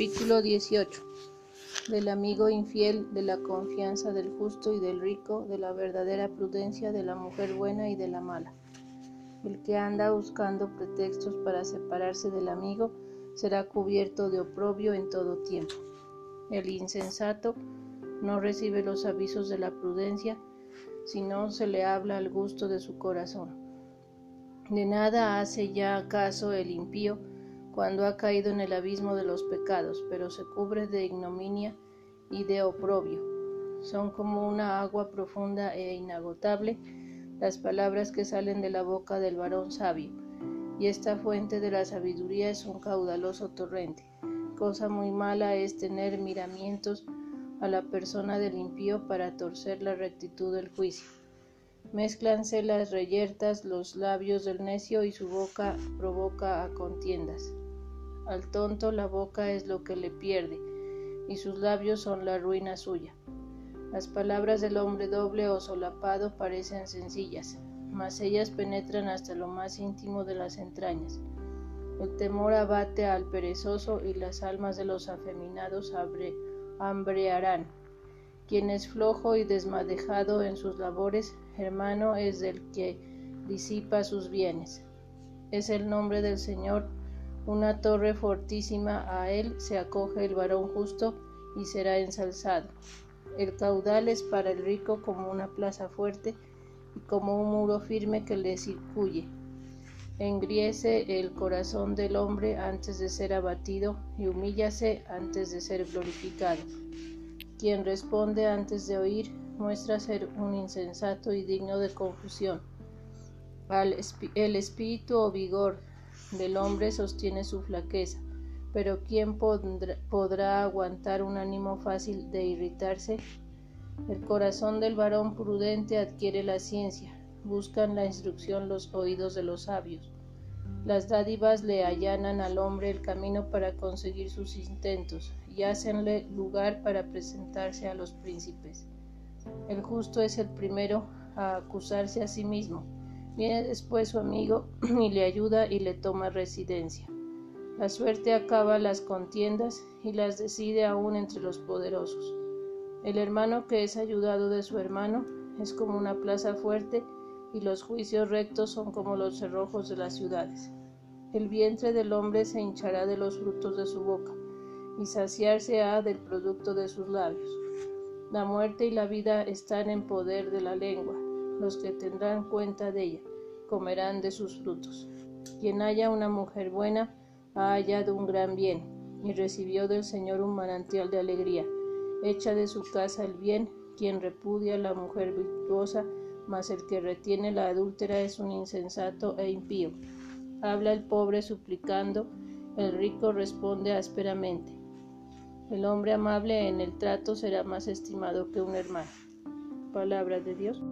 Capítulo 18 Del amigo infiel, de la confianza del justo y del rico, de la verdadera prudencia, de la mujer buena y de la mala. El que anda buscando pretextos para separarse del amigo será cubierto de oprobio en todo tiempo. El insensato no recibe los avisos de la prudencia, sino se le habla al gusto de su corazón. De nada hace ya caso el impío, cuando ha caído en el abismo de los pecados, pero se cubre de ignominia y de oprobio. Son como una agua profunda e inagotable las palabras que salen de la boca del varón sabio, y esta fuente de la sabiduría es un caudaloso torrente. Cosa muy mala es tener miramientos a la persona del impío para torcer la rectitud del juicio. Mézclanse las reyertas los labios del necio y su boca provoca a contiendas. Al tonto la boca es lo que le pierde, y sus labios son la ruina suya. Las palabras del hombre doble o solapado parecen sencillas, mas ellas penetran hasta lo más íntimo de las entrañas. El temor abate al perezoso y las almas de los afeminados hambrearán. Quien es flojo y desmadejado en sus labores, hermano es del que disipa sus bienes. Es el nombre del Señor una torre fortísima, a él se acoge el varón justo y será ensalzado. El caudal es para el rico como una plaza fuerte y como un muro firme que le circuye. Engriece el corazón del hombre antes de ser abatido y humíllase antes de ser glorificado. Quien responde antes de oír muestra ser un insensato y digno de confusión. el espíritu o vigor del hombre sostiene su flaqueza, pero ¿quién podrá, aguantar un ánimo fácil de irritarse? El corazón del varón prudente adquiere la ciencia, buscan la instrucción los oídos de los sabios. Las dádivas le allanan al hombre el camino para conseguir sus intentos y hacenle lugar para presentarse a los príncipes. El justo es el primero a acusarse a sí mismo Viene después su amigo y le ayuda y le toma residencia. La suerte acaba las contiendas y las decide aún entre los poderosos. El hermano que es ayudado de su hermano es como una plaza fuerte y los juicios rectos son como los cerrojos de las ciudades. El vientre del hombre se hinchará de los frutos de su boca y saciarse ha del producto de sus labios. La muerte y la vida están en poder de la lengua los que tendrán cuenta de ella comerán de sus frutos. Quien haya una mujer buena ha hallado un gran bien, y recibió del Señor un manantial de alegría. Echa de su casa el bien, quien repudia a la mujer virtuosa, mas el que retiene la adúltera es un insensato e impío. Habla el pobre suplicando, el rico responde ásperamente. El hombre amable en el trato será más estimado que un hermano. Palabra de Dios.